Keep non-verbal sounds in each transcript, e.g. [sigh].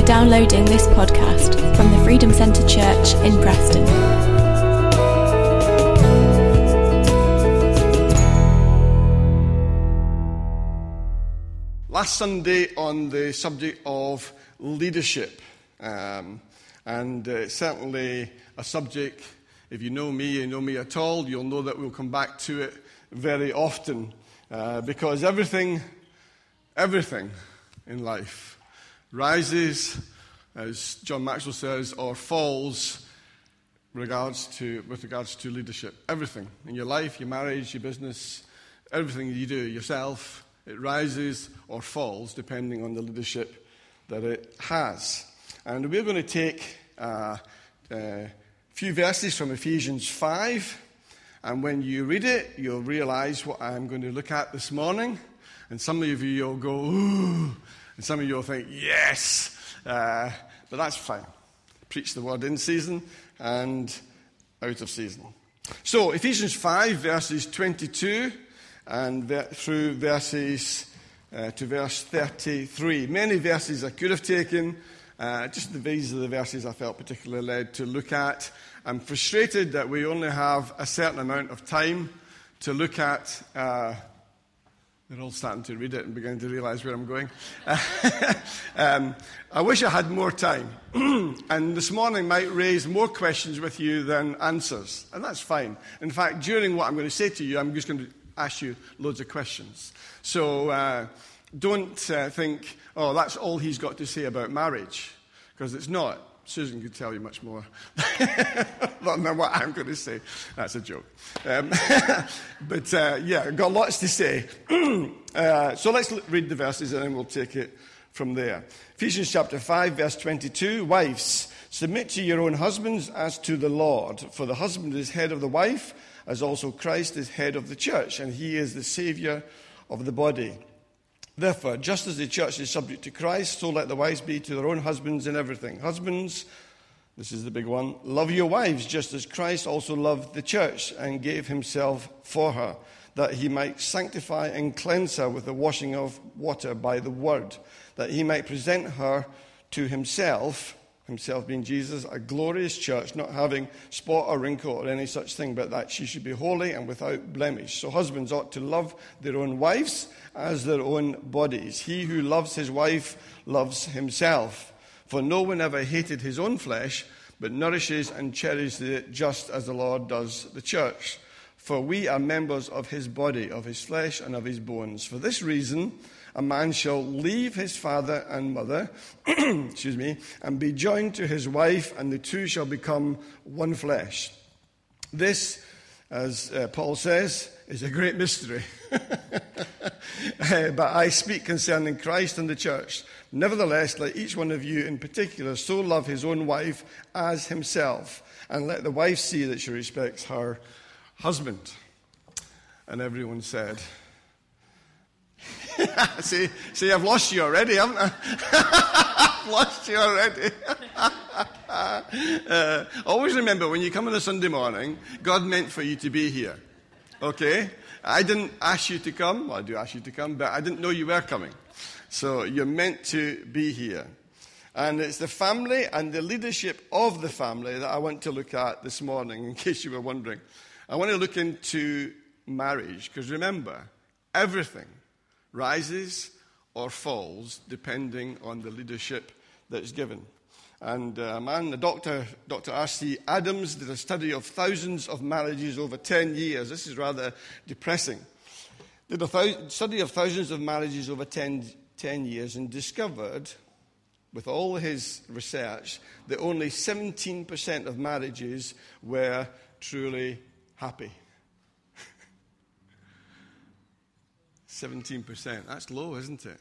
for downloading this podcast from the Freedom Centre Church in Preston. Last Sunday on the subject of leadership, um, and uh, certainly a subject, if you know me, you know me at all, you'll know that we'll come back to it very often uh, because everything, everything in life rises, as John Maxwell says, or falls regards to, with regards to leadership. Everything in your life, your marriage, your business, everything you do yourself, it rises or falls depending on the leadership that it has. And we're going to take uh, a few verses from Ephesians 5. And when you read it, you'll realize what I'm going to look at this morning. And some of you will go, ooh, and some of you will think, yes. Uh, but that's fine. Preach the word in season and out of season. So, Ephesians 5, verses 22 and ver- through verses uh, to verse 33. Many verses I could have taken. Uh, just the these are the verses I felt particularly led to look at. I'm frustrated that we only have a certain amount of time to look at. Uh, they're all starting to read it and beginning to realize where I'm going. [laughs] um, I wish I had more time. [clears throat] and this morning might raise more questions with you than answers. And that's fine. In fact, during what I'm going to say to you, I'm just going to ask you loads of questions. So uh, don't uh, think, oh, that's all he's got to say about marriage, because it's not. Susan could tell you much more [laughs] than what I'm going to say. That's a joke. Um, [laughs] but uh, yeah, got lots to say. [clears throat] uh, so let's read the verses and then we'll take it from there. Ephesians chapter 5, verse 22 Wives, submit to your own husbands as to the Lord, for the husband is head of the wife, as also Christ is head of the church, and he is the Saviour of the body. Therefore, just as the church is subject to Christ, so let the wives be to their own husbands in everything. Husbands, this is the big one, love your wives just as Christ also loved the church and gave himself for her, that he might sanctify and cleanse her with the washing of water by the word, that he might present her to himself, himself being Jesus, a glorious church, not having spot or wrinkle or any such thing, but that she should be holy and without blemish. So husbands ought to love their own wives as their own bodies. He who loves his wife loves himself. For no one ever hated his own flesh, but nourishes and cherishes it just as the Lord does the church. For we are members of his body, of his flesh, and of his bones. For this reason, a man shall leave his father and mother, [clears throat] excuse me, and be joined to his wife, and the two shall become one flesh. This, as uh, Paul says, is a great mystery. [laughs] but I speak concerning Christ and the church. Nevertheless, let each one of you in particular so love his own wife as himself, and let the wife see that she respects her husband. And everyone said, [laughs] see, see, I've lost you already, haven't I? [laughs] I've lost you already. [laughs] uh, always remember when you come on a Sunday morning, God meant for you to be here. Okay? I didn't ask you to come. Well, I do ask you to come, but I didn't know you were coming. So you're meant to be here. And it's the family and the leadership of the family that I want to look at this morning, in case you were wondering. I want to look into marriage, because remember, everything rises or falls depending on the leadership that's given. And uh, a man, the doctor, Dr. R.C. Adams, did a study of thousands of marriages over 10 years. This is rather depressing. Did a study of thousands of marriages over 10, 10 years and discovered, with all his research, that only 17% of marriages were truly happy. 17%. That's low, isn't it?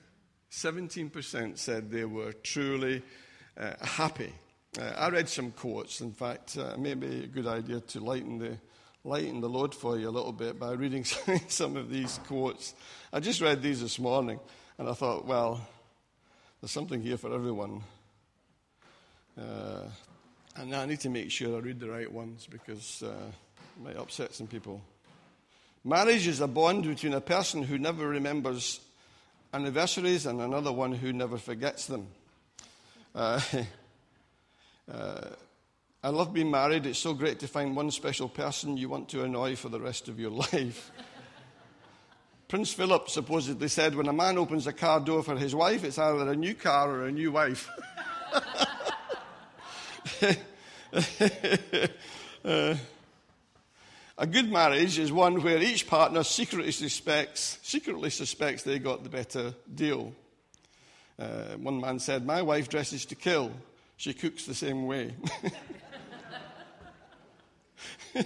17% said they were truly uh, happy. Uh, I read some quotes. In fact, uh, maybe a good idea to lighten the, lighten the load for you a little bit by reading [laughs] some of these quotes. I just read these this morning, and I thought, well, there's something here for everyone. Uh, and I need to make sure I read the right ones because uh, it might upset some people. Marriage is a bond between a person who never remembers anniversaries and another one who never forgets them. Uh, [laughs] uh, I love being married. It's so great to find one special person you want to annoy for the rest of your [laughs] life. Prince Philip supposedly said when a man opens a car door for his wife, it's either a new car or a new wife. [laughs] uh, a good marriage is one where each partner secretly suspects, secretly suspects they got the better deal. Uh, one man said, My wife dresses to kill. She cooks the same way. [laughs]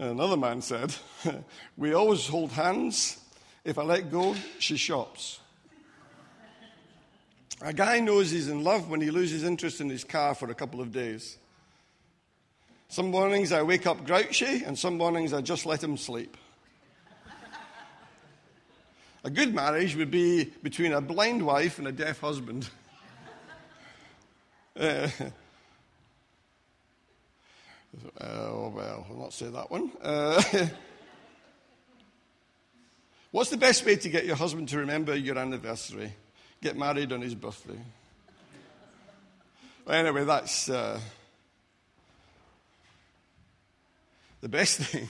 Another man said, [laughs] We always hold hands. If I let go, she shops. A guy knows he's in love when he loses interest in his car for a couple of days. Some mornings I wake up grouchy, and some mornings I just let him sleep. A good marriage would be between a blind wife and a deaf husband. [laughs] uh, oh, well, I'll not say that one. Uh, [laughs] what's the best way to get your husband to remember your anniversary? Get married on his birthday. Well, anyway, that's. Uh, The best thing,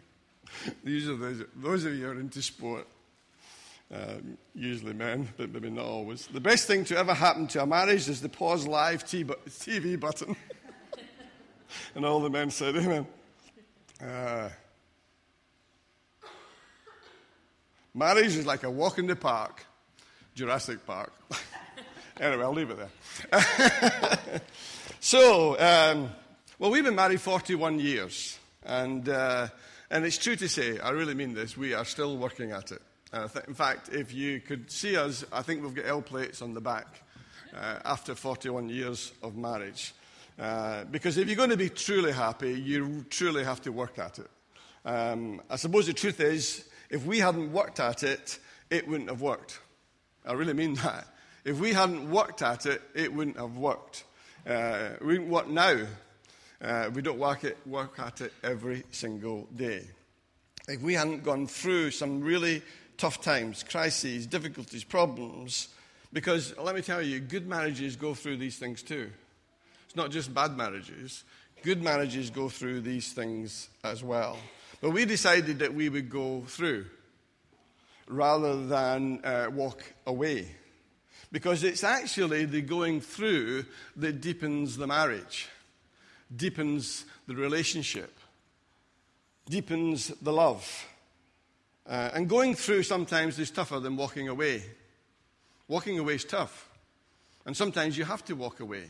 [laughs] these are those, those of you who are into sport, um, usually men, but maybe not always. The best thing to ever happen to a marriage is the pause live TV button. [laughs] and all the men said, Amen. Uh, marriage is like a walk in the park, Jurassic Park. [laughs] anyway, I'll leave it there. so, um, well, we've been married 41 years. And, uh, and it's true to say, I really mean this, we are still working at it. Uh, th- in fact, if you could see us, I think we've got L plates on the back uh, after 41 years of marriage. Uh, because if you're going to be truly happy, you truly have to work at it. Um, I suppose the truth is, if we hadn't worked at it, it wouldn't have worked. I really mean that. If we hadn't worked at it, it wouldn't have worked. Uh, we wouldn't work now uh, we don't work, it, work at it every single day. If we hadn't gone through some really tough times, crises, difficulties, problems, because let me tell you, good marriages go through these things too. It's not just bad marriages. Good marriages go through these things as well. But we decided that we would go through rather than uh, walk away. Because it's actually the going through that deepens the marriage deepens the relationship, deepens the love. Uh, and going through sometimes is tougher than walking away. Walking away is tough. And sometimes you have to walk away.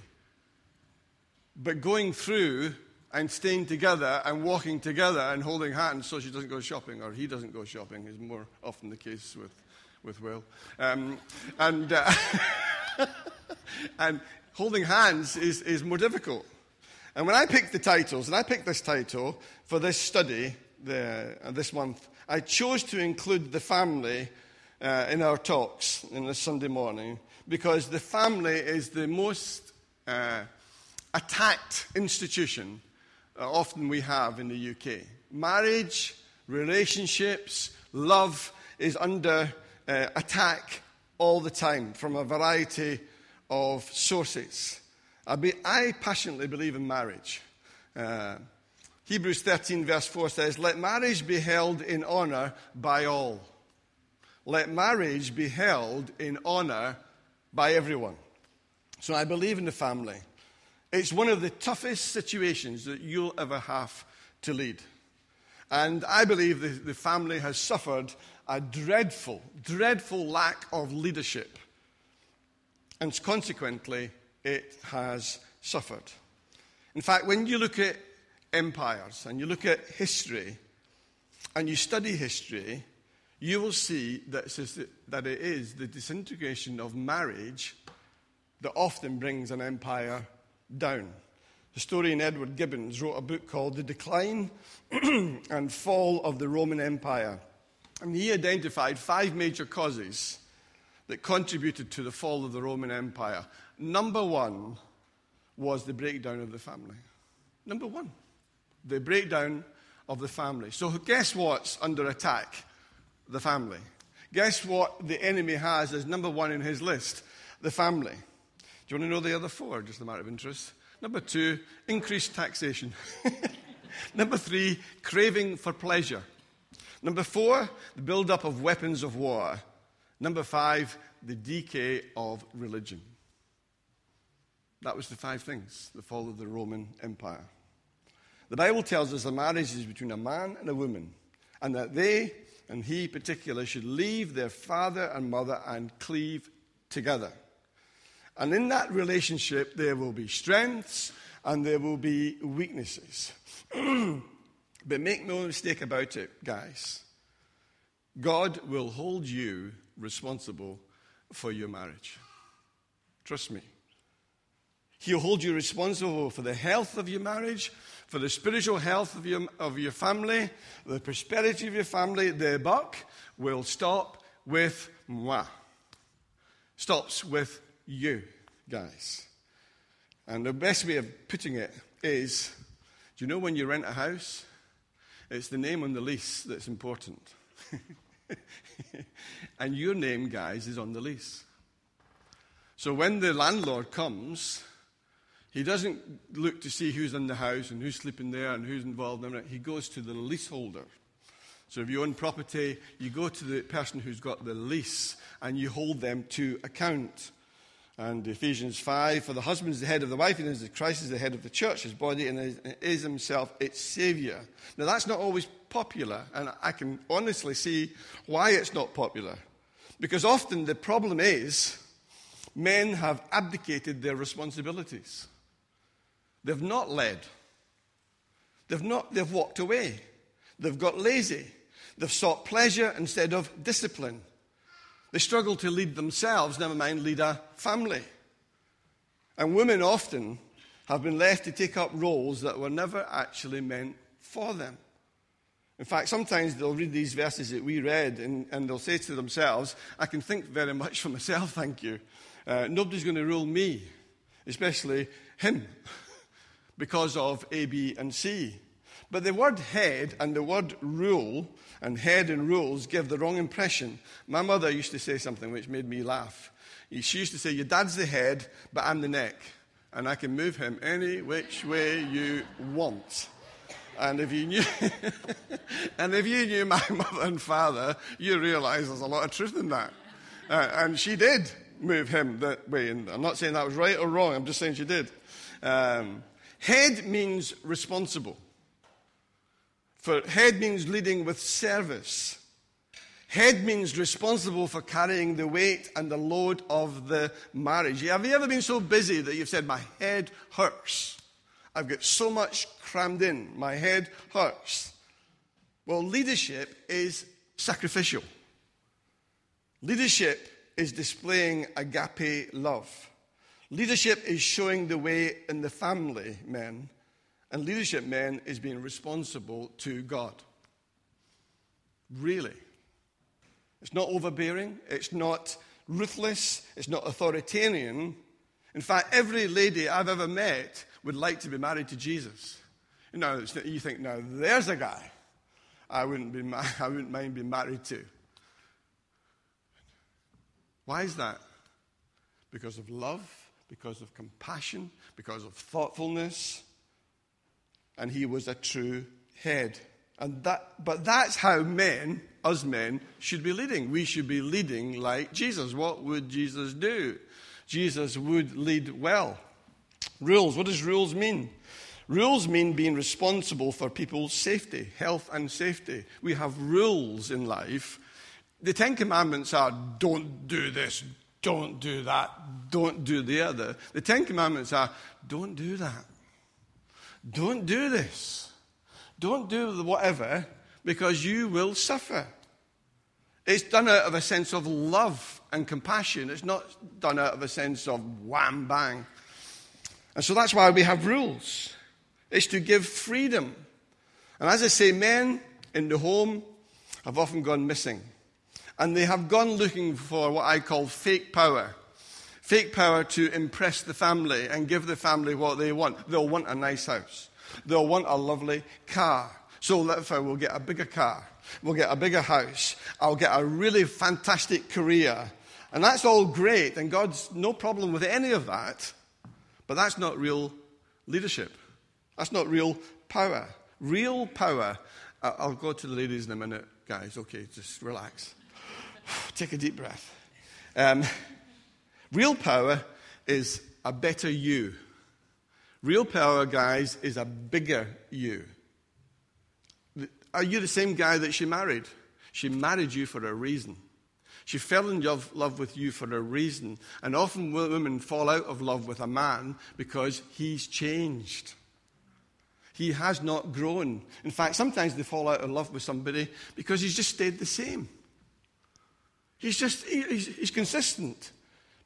But going through and staying together and walking together and holding hands so she doesn't go shopping or he doesn't go shopping is more often the case with, with Will. Um, and, uh, [laughs] and holding hands is, is more difficult. And when I picked the titles, and I picked this title for this study the, uh, this month, I chose to include the family uh, in our talks in this Sunday morning because the family is the most uh, attacked institution uh, often we have in the UK. Marriage, relationships, love is under uh, attack all the time from a variety of sources. I, be, I passionately believe in marriage. Uh, Hebrews 13, verse 4 says, Let marriage be held in honor by all. Let marriage be held in honor by everyone. So I believe in the family. It's one of the toughest situations that you'll ever have to lead. And I believe the, the family has suffered a dreadful, dreadful lack of leadership. And consequently, it has suffered. In fact, when you look at empires and you look at history and you study history, you will see that, it is the disintegration of marriage that often brings an empire down. Historian Edward Gibbons wrote a book called The Decline [clears throat] and Fall of the Roman Empire. And he identified five major causes that contributed to the fall of the Roman Empire. Number one was the breakdown of the family. Number one, the breakdown of the family. So, guess what's under attack? The family. Guess what the enemy has as number one in his list? the family. Do you want to know the other four, just a matter of interest? Number two, increased taxation. [laughs] Number three, craving for pleasure. Number four, the build-up of weapons of war. Number five, the decay of religion. That was the five things that followed the Roman Empire. The Bible tells us a marriage is between a man and a woman, and that they, and he particular, should leave their father and mother and cleave together. And in that relationship, there will be strengths and there will be weaknesses. [clears throat] but make no mistake about it, guys. God will hold you responsible for your marriage. Trust me. He'll hold you responsible for the health of your marriage, for the spiritual health of your, of your family, the prosperity of your family. The buck will stop with moi. Stops with you, guys. And the best way of putting it is do you know when you rent a house? It's the name on the lease that's important. [laughs] and your name, guys, is on the lease. So when the landlord comes, he doesn't look to see who's in the house and who's sleeping there and who's involved in it. He goes to the leaseholder. So if you own property, you go to the person who's got the lease and you hold them to account. And Ephesians 5 For the husband is the head of the wife, and as Christ is the head of the church, his body, and is himself its Savior. Now, that's not always popular, and I can honestly see why it's not popular. Because often the problem is men have abdicated their responsibilities. They've not led. They've, not, they've walked away. They've got lazy. They've sought pleasure instead of discipline. They struggle to lead themselves, never mind lead a family. And women often have been left to take up roles that were never actually meant for them. In fact, sometimes they'll read these verses that we read and, and they'll say to themselves, I can think very much for myself, thank you. Uh, nobody's going to rule me, especially him [laughs] because of A, B, and C. But the word head and the word rule and head and rules give the wrong impression. My mother used to say something which made me laugh. She used to say, Your dad's the head, but I'm the neck, and I can move him any which way you want. And if you knew, [laughs] and if you knew my [laughs] mother and father, you realize there's a lot of truth in that. Uh, and she did move him that way. And I'm not saying that was right or wrong. I'm just saying she did. Um, Head means responsible. For head means leading with service. Head means responsible for carrying the weight and the load of the marriage. Have you ever been so busy that you've said, My head hurts? I've got so much crammed in. My head hurts. Well, leadership is sacrificial. Leadership is displaying agape love. Leadership is showing the way in the family, men, and leadership, men, is being responsible to God. Really. It's not overbearing, it's not ruthless, it's not authoritarian. In fact, every lady I've ever met would like to be married to Jesus. You know, you think, now there's a guy I wouldn't, be, [laughs] I wouldn't mind being married to. Why is that? Because of love because of compassion, because of thoughtfulness. And he was a true head. And that, but that's how men, us men, should be leading. We should be leading like Jesus. What would Jesus do? Jesus would lead well. Rules. What does rules mean? Rules mean being responsible for people's safety, health, and safety. We have rules in life. The Ten Commandments are don't do this, don't do that, don't do the other. The Ten Commandments are don't do that, don't do this, don't do whatever, because you will suffer. It's done out of a sense of love and compassion. It's not done out of a sense of wham bang. And so that's why we have rules. It's to give freedom. And as I say, men in the home have often gone missing. And they have gone looking for what I call fake power. Fake power to impress the family and give the family what they want. They'll want a nice house. They'll want a lovely car. So therefore, we'll get a bigger car. We'll get a bigger house. I'll get a really fantastic career. And that's all great, and God's no problem with any of that, but that's not real leadership. That's not real power. Real power. Uh, I'll go to the ladies in a minute, guys. Okay, just relax. [sighs] Take a deep breath. Um, real power is a better you. Real power, guys, is a bigger you. Are you the same guy that she married? She married you for a reason. She fell in love, love, with you for a reason. And often women fall out of love with a man because he's changed. He has not grown. In fact, sometimes they fall out of love with somebody because he's just stayed the same. He's just, he's, he's consistent,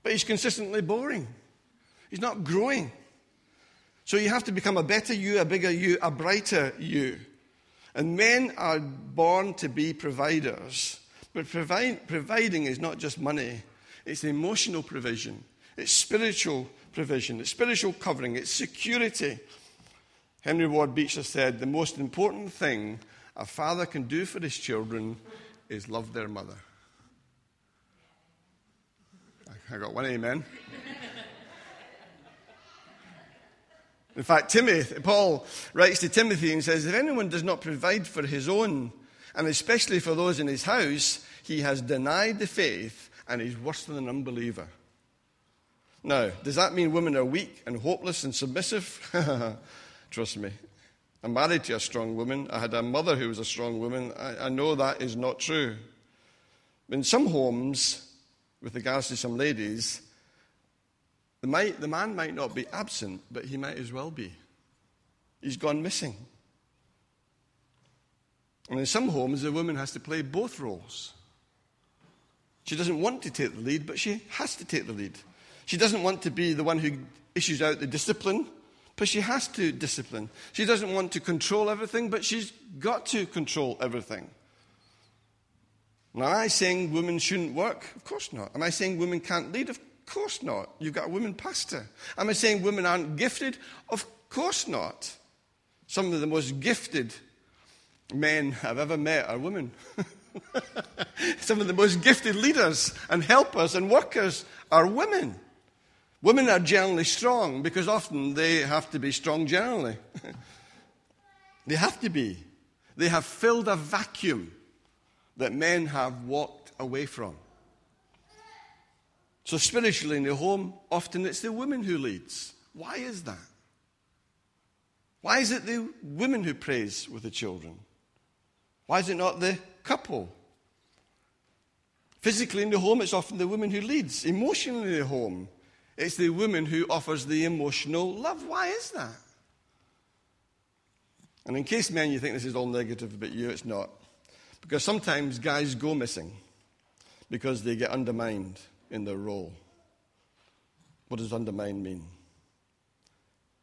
but he's consistently boring. He's not growing. So you have to become a better you, a bigger you, a brighter you. And men are born to be providers. But provide, providing is not just money, it's emotional provision, it's spiritual provision, it's spiritual covering, it's security. Henry Ward Beecher said the most important thing a father can do for his children is love their mother. I got one amen. In fact, Timothy, Paul writes to Timothy and says, If anyone does not provide for his own, and especially for those in his house, he has denied the faith and is worse than an unbeliever. Now, does that mean women are weak and hopeless and submissive? [laughs] Trust me. I'm married to a strong woman. I had a mother who was a strong woman. I, I know that is not true. In some homes, with regards to some ladies, the, might, the man might not be absent, but he might as well be. He's gone missing. And in some homes, the woman has to play both roles. She doesn't want to take the lead, but she has to take the lead. She doesn't want to be the one who issues out the discipline, but she has to discipline. She doesn't want to control everything, but she's got to control everything. Am I saying women shouldn't work? Of course not. Am I saying women can't lead? Of course not. You've got a woman pastor. Am I saying women aren't gifted? Of course not. Some of the most gifted men I've ever met are women. [laughs] Some of the most gifted leaders and helpers and workers are women. Women are generally strong because often they have to be strong generally. [laughs] they have to be. They have filled a vacuum that men have walked away from. So, spiritually in the home, often it's the woman who leads. Why is that? Why is it the woman who prays with the children? Why is it not the couple? Physically in the home, it's often the woman who leads. Emotionally in the home, it's the woman who offers the emotional love. Why is that? And in case men, you think this is all negative about you, it's not. Because sometimes guys go missing because they get undermined in their role. What does undermine mean?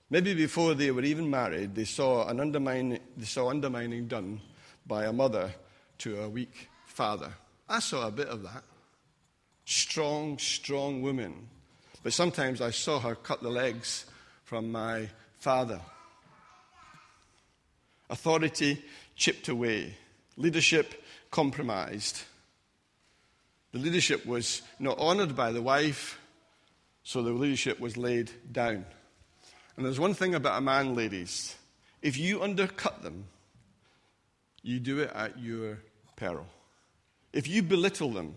Maybe before they were even married, they saw, an undermining, they saw undermining done by a mother to a weak father. I saw a bit of that. Strong, strong woman. But sometimes I saw her cut the legs from my father. Authority chipped away, leadership compromised. The leadership was not honored by the wife, so the leadership was laid down. And there's one thing about a man, ladies if you undercut them, you do it at your peril. If you belittle them,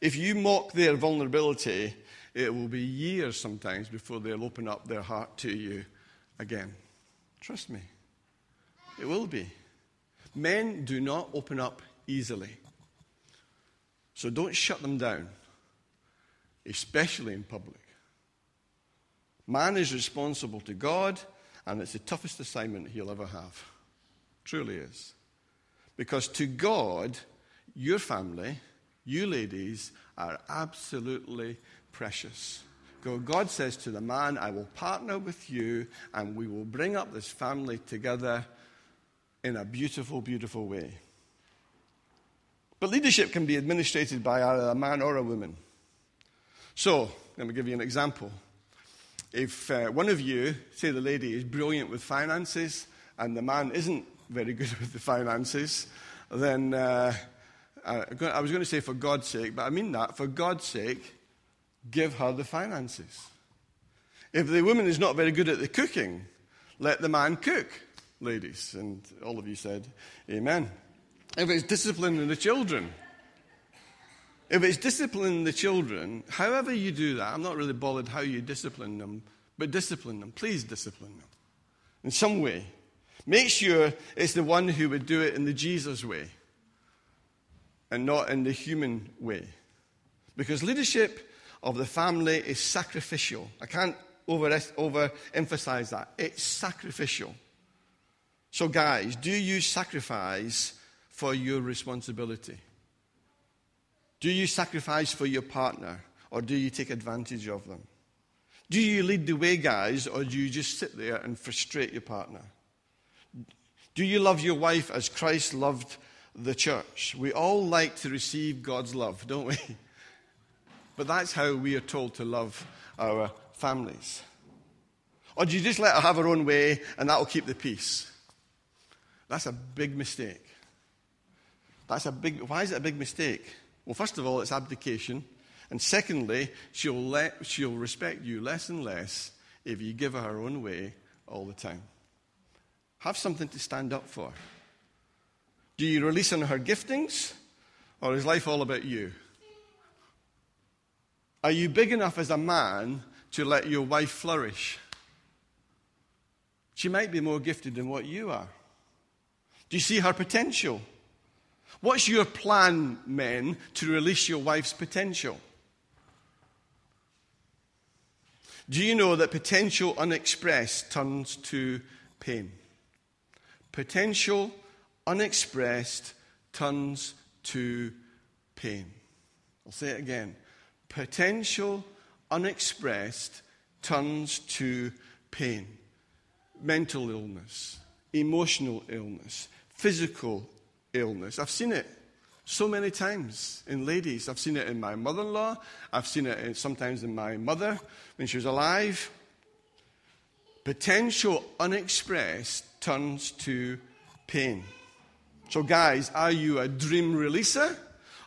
if you mock their vulnerability, it will be years sometimes before they'll open up their heart to you again. Trust me, it will be. Men do not open up easily. So don't shut them down, especially in public. Man is responsible to God, and it's the toughest assignment he'll ever have. Truly is. Because to God, your family, you ladies, are absolutely precious. God says to the man, I will partner with you and we will bring up this family together in a beautiful, beautiful way. But leadership can be administrated by either a man or a woman. So, let me give you an example. If uh, one of you, say the lady, is brilliant with finances and the man isn't very good [laughs] with the finances, then uh, I was going to say for God's sake, but I mean that. For God's sake, give her the finances. If the woman is not very good at the cooking, let the man cook, ladies. And all of you said, Amen. If it's disciplining the children, if it's disciplining the children, however you do that, I'm not really bothered how you discipline them, but discipline them. Please discipline them in some way. Make sure it's the one who would do it in the Jesus way and not in the human way. Because leadership of the family is sacrificial. I can't over, overemphasize that. It's sacrificial. So, guys, do you sacrifice for your responsibility? Do you sacrifice for your partner or do you take advantage of them? Do you lead the way, guys, or do you just sit there and frustrate your partner? Do you love your wife as Christ loved the church? We all like to receive God's love, don't we? [laughs] But that's how we are told to love our families. Or do you just let her have her own way and that will keep the peace? That's a big mistake. That's a big, why is it a big mistake? Well, first of all, it's abdication. And secondly, she'll, let, she'll respect you less and less if you give her her own way all the time. Have something to stand up for. Do you release on her giftings, or is life all about you? Are you big enough as a man to let your wife flourish? She might be more gifted than what you are. Do you see her potential? What's your plan, men, to release your wife's potential? Do you know that potential unexpressed turns to pain? Potential unexpressed turns to pain. I'll say it again. Potential unexpressed turns to pain. Mental illness, emotional illness, physical illness. I've seen it so many times in ladies. I've seen it in my mother in law. I've seen it sometimes in my mother when she was alive. Potential unexpressed turns to pain. So, guys, are you a dream releaser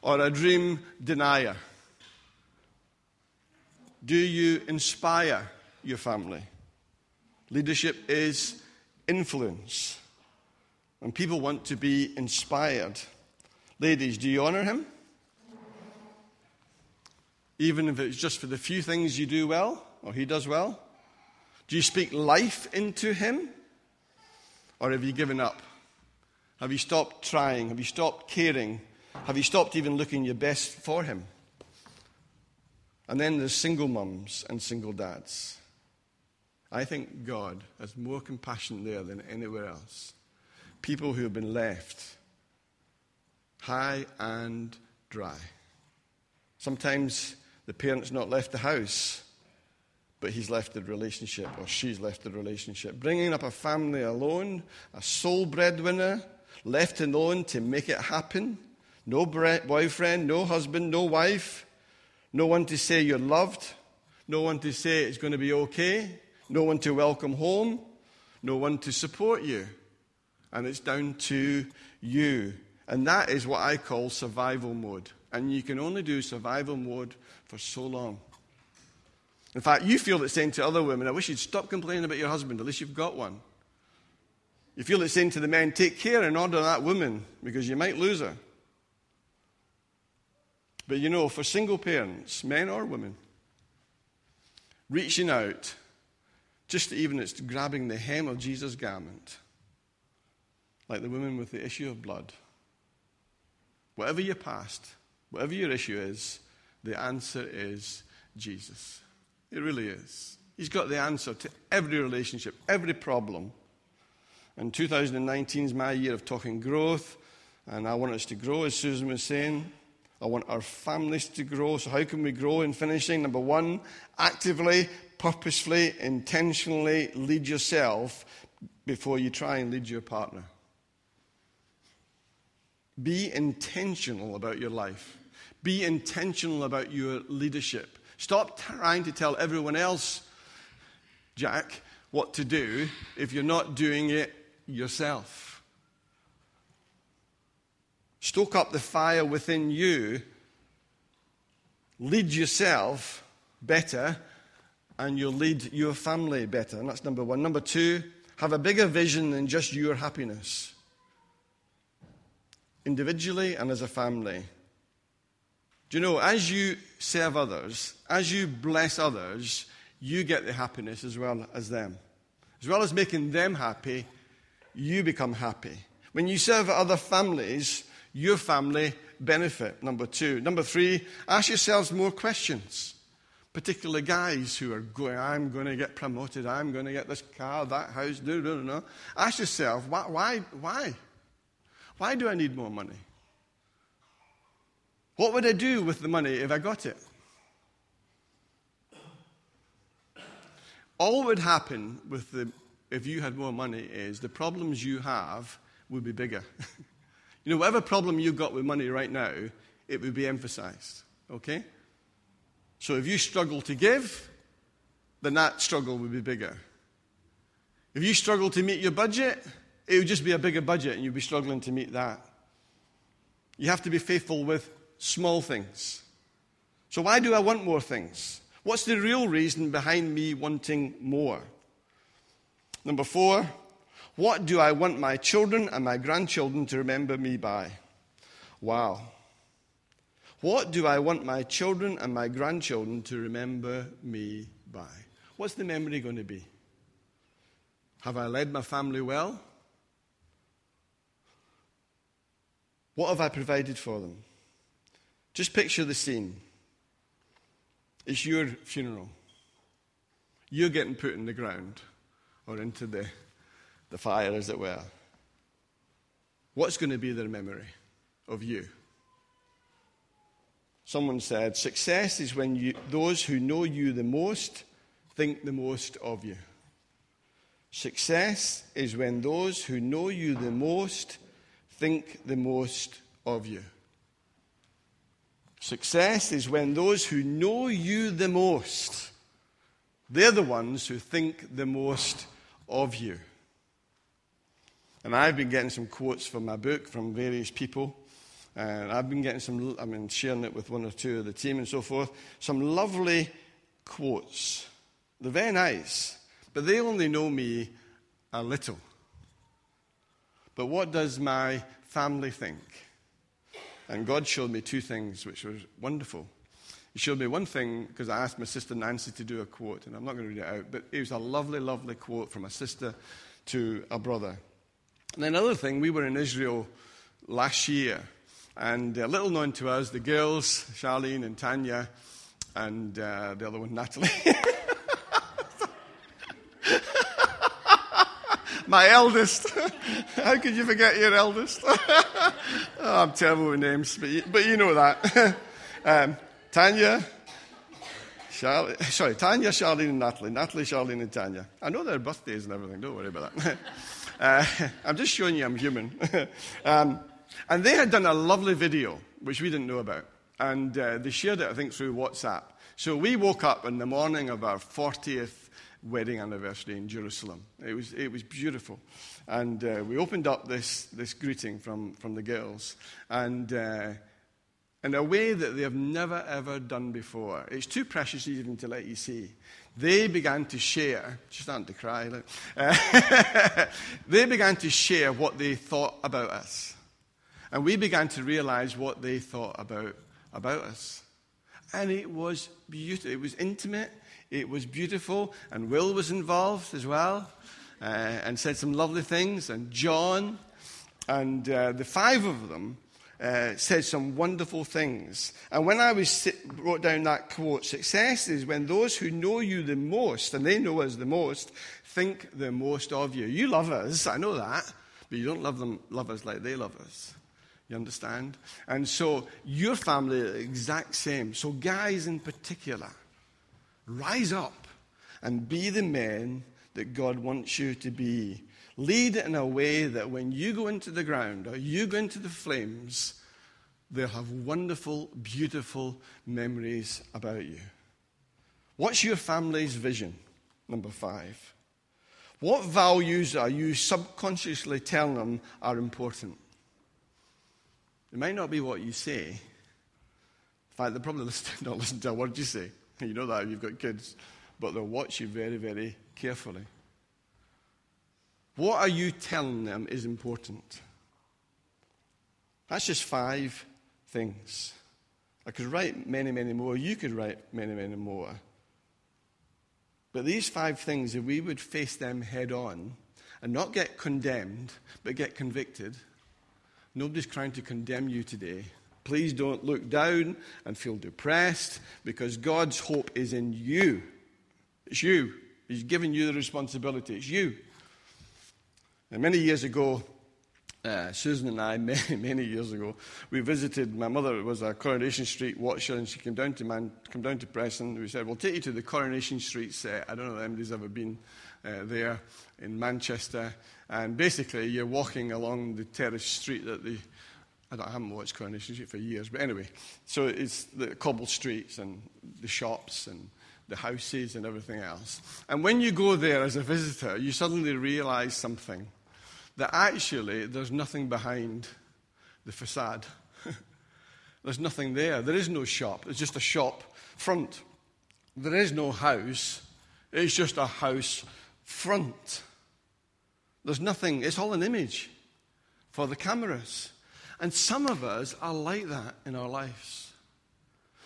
or a dream denier? Do you inspire your family? Leadership is influence. And people want to be inspired. Ladies, do you honor him? Even if it's just for the few things you do well or he does well? Do you speak life into him? Or have you given up? Have you stopped trying? Have you stopped caring? Have you stopped even looking your best for him? And then there's single mums and single dads. I think God has more compassion there than anywhere else. People who have been left high and dry. Sometimes the parent's not left the house, but he's left the relationship or she's left the relationship. Bringing up a family alone, a sole breadwinner, left alone to make it happen. No boyfriend, no husband, no wife, no one to say you're loved, no one to say it's going to be okay, no one to welcome home, no one to support you. And it's down to you. And that is what I call survival mode. And you can only do survival mode for so long. In fact, you feel it's saying to other women, I wish you'd stop complaining about your husband, at least you've got one. You feel it's saying to the men, take care and order that woman because you might lose her. But you know, for single parents, men or women, reaching out, just even it's grabbing the hem of Jesus' garment, like the woman with the issue of blood. Whatever your past, whatever your issue is, the answer is Jesus. It really is. He's got the answer to every relationship, every problem. And 2019 is my year of talking growth, and I want us to grow, as Susan was saying. I want our families to grow. So, how can we grow in finishing? Number one, actively, purposefully, intentionally lead yourself before you try and lead your partner. Be intentional about your life. Be intentional about your leadership. Stop trying to tell everyone else, Jack, what to do if you're not doing it yourself. Stoke up the fire within you. Lead yourself better and you'll lead your family better. And that's number one. Number two, have a bigger vision than just your happiness, individually and as a family. Do you know, as you serve others, as you bless others, you get the happiness as well as them. As well as making them happy, you become happy. When you serve other families, your family benefit. Number two. Number three, ask yourselves more questions. Particularly guys who are going, I'm going to get promoted, I'm going to get this car, that house, no, no, no. Ask yourself, why, why, why? Why do I need more money? What would I do with the money if I got it? All would happen with the, if you had more money is the problems you have would be bigger. [laughs] you know, whatever problem you've got with money right now, it would be emphasized. Okay? So if you struggle to give, then that struggle would be bigger. If you struggle to meet your budget, it would just be a bigger budget and you'd be struggling to meet that. You have to be faithful with small things. So, why do I want more things? What's the real reason behind me wanting more? Number four, what do I want my children and my grandchildren to remember me by? Wow. What do I want my children and my grandchildren to remember me by? What's the memory going to be? Have I led my family well? What have I provided for them? Just picture the scene. It's your funeral. You're getting put in the ground or into the, the fire, as it were. What's going to be their memory of you? Someone said, Success is when you, those who know you the most think the most of you. Success is when those who know you the most think the most of you. Success is when those who know you the most, they're the ones who think the most of you. And I've been getting some quotes from my book from various people. And I've been getting some, I mean, sharing it with one or two of the team and so forth. Some lovely quotes. They're very nice, but they only know me a little. But what does my family think? And God showed me two things, which was wonderful. He showed me one thing because I asked my sister Nancy to do a quote, and I'm not going to read it out, but it was a lovely, lovely quote from a sister to a brother. And then another thing, we were in Israel last year, and a little known to us, the girls, Charlene and Tanya, and uh, the other one, Natalie. [laughs] My eldest. [laughs] [laughs] How could you forget your eldest? [laughs] oh, I'm terrible with names, but you, but you know that. [laughs] um, Tanya, Charlie, sorry, Tanya, Charlene, and Natalie. Natalie, Charlene, and Tanya. I know their birthdays and everything. Don't worry about that. uh, I'm just showing you I'm human. um, and they had done a lovely video, which we didn't know about. And uh, they shared it, I think, through WhatsApp. So we woke up in the morning of our 40th wedding anniversary in Jerusalem. It was, it was beautiful. And uh, we opened up this, this greeting from, from the girls. And uh, in a way that they have never, ever done before. It's too precious even to let you see. They began to share, she's starting to cry. Uh, [laughs] they began to share what they thought about us. And we began to realize what they thought about, about us. And it was beautiful. It was intimate. It was beautiful, and Will was involved as well, uh, and said some lovely things, and John, and uh, the five of them uh, said some wonderful things. And when I was sit, wrote down that quote, success is when those who know you the most, and they know us the most, think the most of you. You love us, I know that, but you don't love them love us like they love us. You understand? And so your family are the exact same. So guys in particular, Rise up and be the men that God wants you to be. Lead in a way that when you go into the ground or you go into the flames, they'll have wonderful, beautiful memories about you. What's your family's vision? Number five. What values are you subconsciously telling them are important? It might not be what you say. In fact, they'll probably [laughs] not listen to a word you say. [laughs] You know that, you've got kids, but they'll watch you very, very carefully. What are you telling them is important? That's just five things. I could write many, many more. You could write many, many more. But these five things, if we would face them head on and not get condemned, but get convicted, nobody's trying to condemn you today. Please don't look down and feel depressed because God's hope is in you. It's you. He's given you the responsibility. It's you. And many years ago, uh, Susan and I, [laughs] many, many years ago, we visited, my mother was a Coronation Street watcher, and she came down to, Man, came down to Preston. We said, we'll take you to the Coronation Street set. I don't know if anybody's ever been uh, there in Manchester. And basically, you're walking along the terrace street that the, I, I haven't watched Coronation Street for years, but anyway, so it's the cobbled streets and the shops and the houses and everything else. And when you go there as a visitor, you suddenly realize something that actually there's nothing behind the facade. [laughs] there's nothing there. There is no shop. It's just a shop front. There is no house. It's just a house front. There's nothing. It's all an image for the cameras. And some of us are like that in our lives.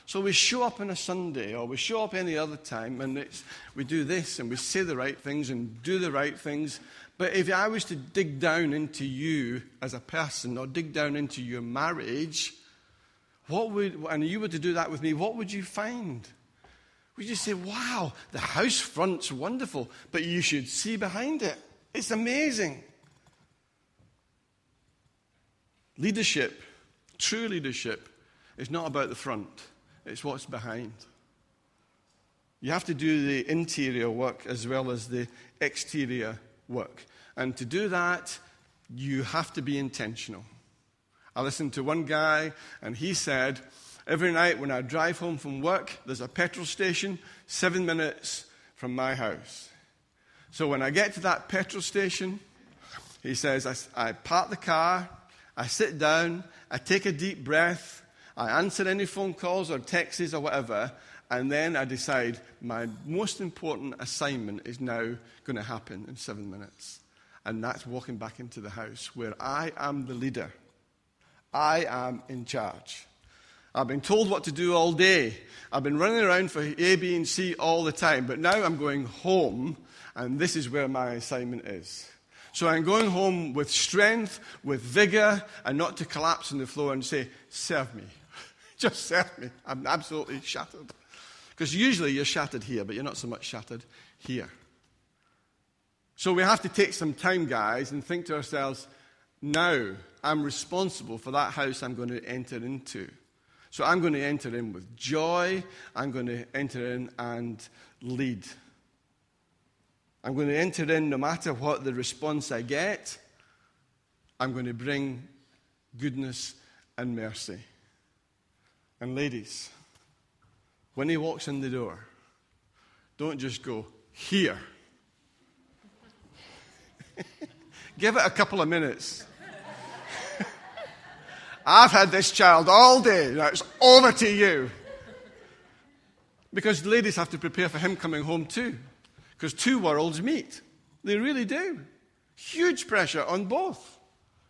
So we show up on a Sunday or we show up any other time and we do this and we say the right things and do the right things, but if I was to dig down into you as a person or dig down into your marriage, what would, and you were to do that with me, what would you find? Would you say, wow, the house front's wonderful, but you should see behind it? It's amazing. Leadership, true leadership, is not about the front, it's what's behind. You have to do the interior work as well as the exterior work. And to do that, you have to be intentional. I listened to one guy, and he said, Every night when I drive home from work, there's a petrol station seven minutes from my house. So when I get to that petrol station, he says, I, I park the car, I sit down, I take a deep breath, I answer any phone calls or texts or whatever, and then I decide my most important assignment is now going to happen in seven minutes. And that's walking back into the house where I am the leader. I am in charge. I've been told what to do all day. I've been running around for A, B, and C all the time. But now I'm going home, and this is where my assignment is. So I'm going home with strength, with vigor, and not to collapse on the floor and say, Serve me. [laughs] Just serve me. I'm absolutely shattered. Because usually you're shattered here, but you're not so much shattered here. So we have to take some time, guys, and think to ourselves now I'm responsible for that house I'm going to enter into. So I'm going to enter in with joy. I'm going to enter in and lead. I'm going to enter in no matter what the response I get. I'm going to bring goodness and mercy. And ladies, when he walks in the door, don't just go, here. [laughs] Give it a couple of minutes. [laughs] I've had this child all day. Now it's over to you. Because ladies have to prepare for him coming home too. Because two worlds meet. They really do. Huge pressure on both.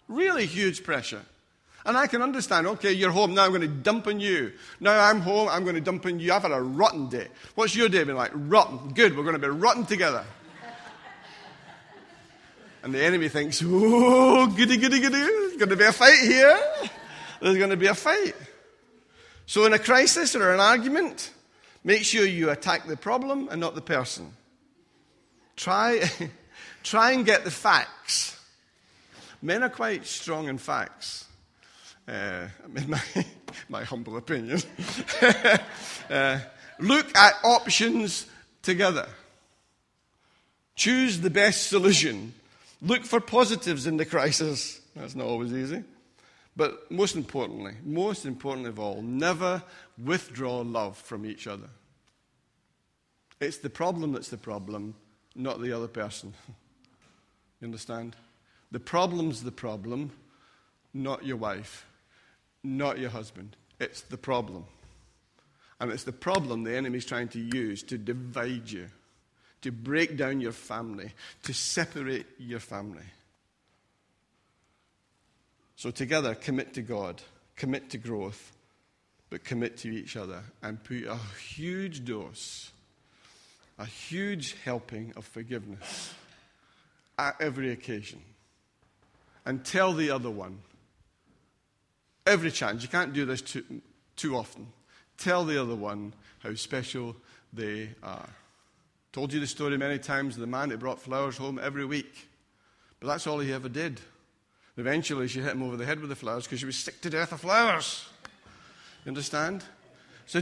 Really huge pressure. And I can understand, okay, you're home, now I'm going to dump on you. Now I'm home, I'm going to dump on you. I've had a rotten day. What's your day been like? Rotten. Good, we're going to be rotten together. and the enemy thinks, oh, goody, goody, goody. There's going to be a fight here. There's going to be a fight. So in a crisis or an argument, make sure you attack the problem and not the person. Try, [laughs] try and get the facts. Men are quite strong in facts uh, in [laughs] my, my humble opinion, [laughs] uh, look at options together. Choose the best solution. Look for positives in the crisis. That's not always easy. But most importantly, most importantly of all, never withdraw love from each other. It's the problem that's the problem, not the other person. [laughs] You understand? The problem's the problem, not your wife not your husband. It's the problem. And it's the problem the enemy's trying to use to divide you, to break down your family, to separate your family. So, together, commit to God, commit to growth, but commit to each other and put a huge dose, a huge helping of forgiveness at every occasion. And tell the other one, every chance, you can't do this too, too often, tell the other one how special they are. Told you the story many times of the man who brought flowers home every week, but that's all he ever did. Eventually, she hit him over the head with the flowers because she was sick to death of flowers. You understand? So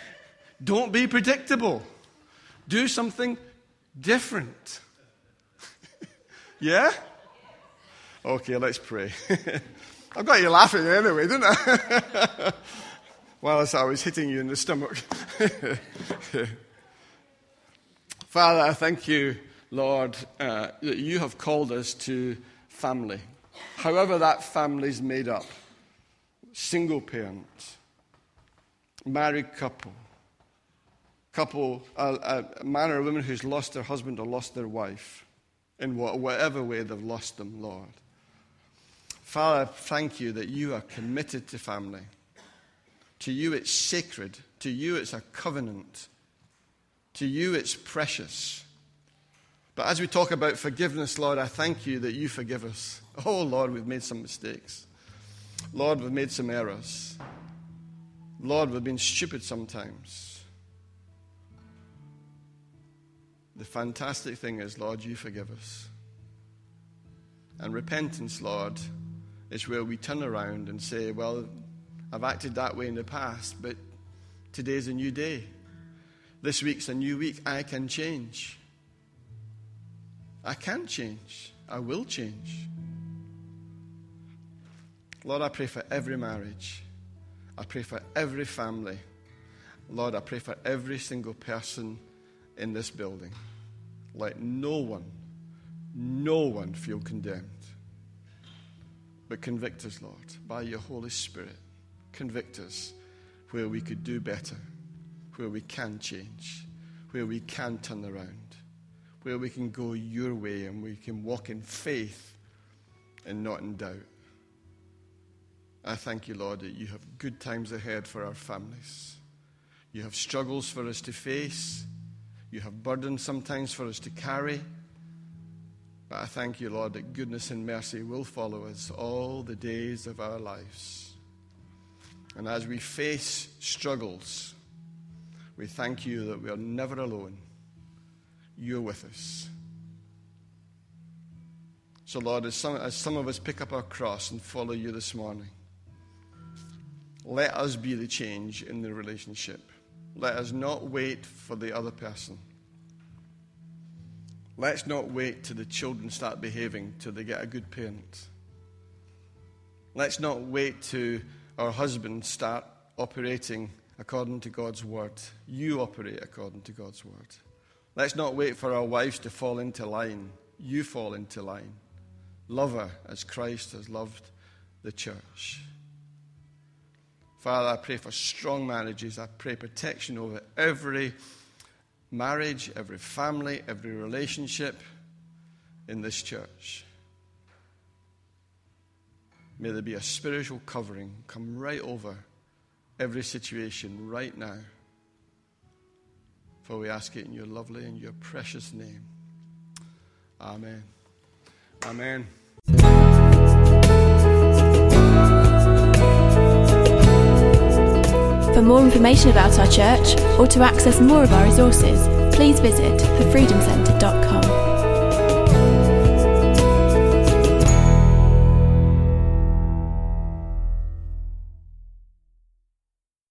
[laughs] don't be predictable. Do something different. [laughs] yeah? Okay, let's pray. [laughs] I've got you laughing anyway, didn't I? [laughs] Whilst I was hitting you in the stomach. Father, I thank you, Lord, uh, that you have called us to family however that family's made up single parent, married couple, couple, a, a man or a woman who's lost their husband or lost their wife, in whatever way they've lost them, Lord. Father, thank you that you are committed to family. To you, it's sacred. To you, it's a covenant. To you, it's precious. But as we talk about forgiveness, Lord, I thank you that you forgive us. [laughs] Oh, Lord, we've made some mistakes. Lord, we've made some errors. Lord, we've been stupid sometimes. The fantastic thing is, Lord, you forgive us. And repentance, Lord, is where we turn around and say, Well, I've acted that way in the past, but today's a new day. This week's a new week. I can change. I can change. I will change. Lord, I pray for every marriage. I pray for every family. Lord, I pray for every single person in this building. Let no one, no one feel condemned. But convict us, Lord, by your Holy Spirit. Convict us where we could do better, where we can change, where we can turn around where we can go your way and we can walk in faith and not in doubt. I thank you, Lord, that you have good times ahead for our families. You have struggles for us to face. You have burdens sometimes for us to carry. But I thank you, Lord, that goodness and mercy will follow us all the days of our lives. And as we face struggles, we thank you that we are never alone you're with us. So, Lord, as some, as some of us pick up our cross and follow you this morning, let us be the change in the relationship. Let us not wait for the other person. Let's not wait till the children start behaving till they get a good parent. Let's not wait till our husbands start operating according to God's word. You operate according to God's word. Let's not wait for our wives to fall into line. You fall into line. Love her as Christ has loved the church. Father, I pray for strong marriages. I pray protection over every marriage, every family, every relationship in this church. May there be a spiritual covering come right over every situation right now. For we ask it in your lovely and your precious name. Amen. Amen. For more information about our church or to access more of our resources, please visit thefreedomcentre.com.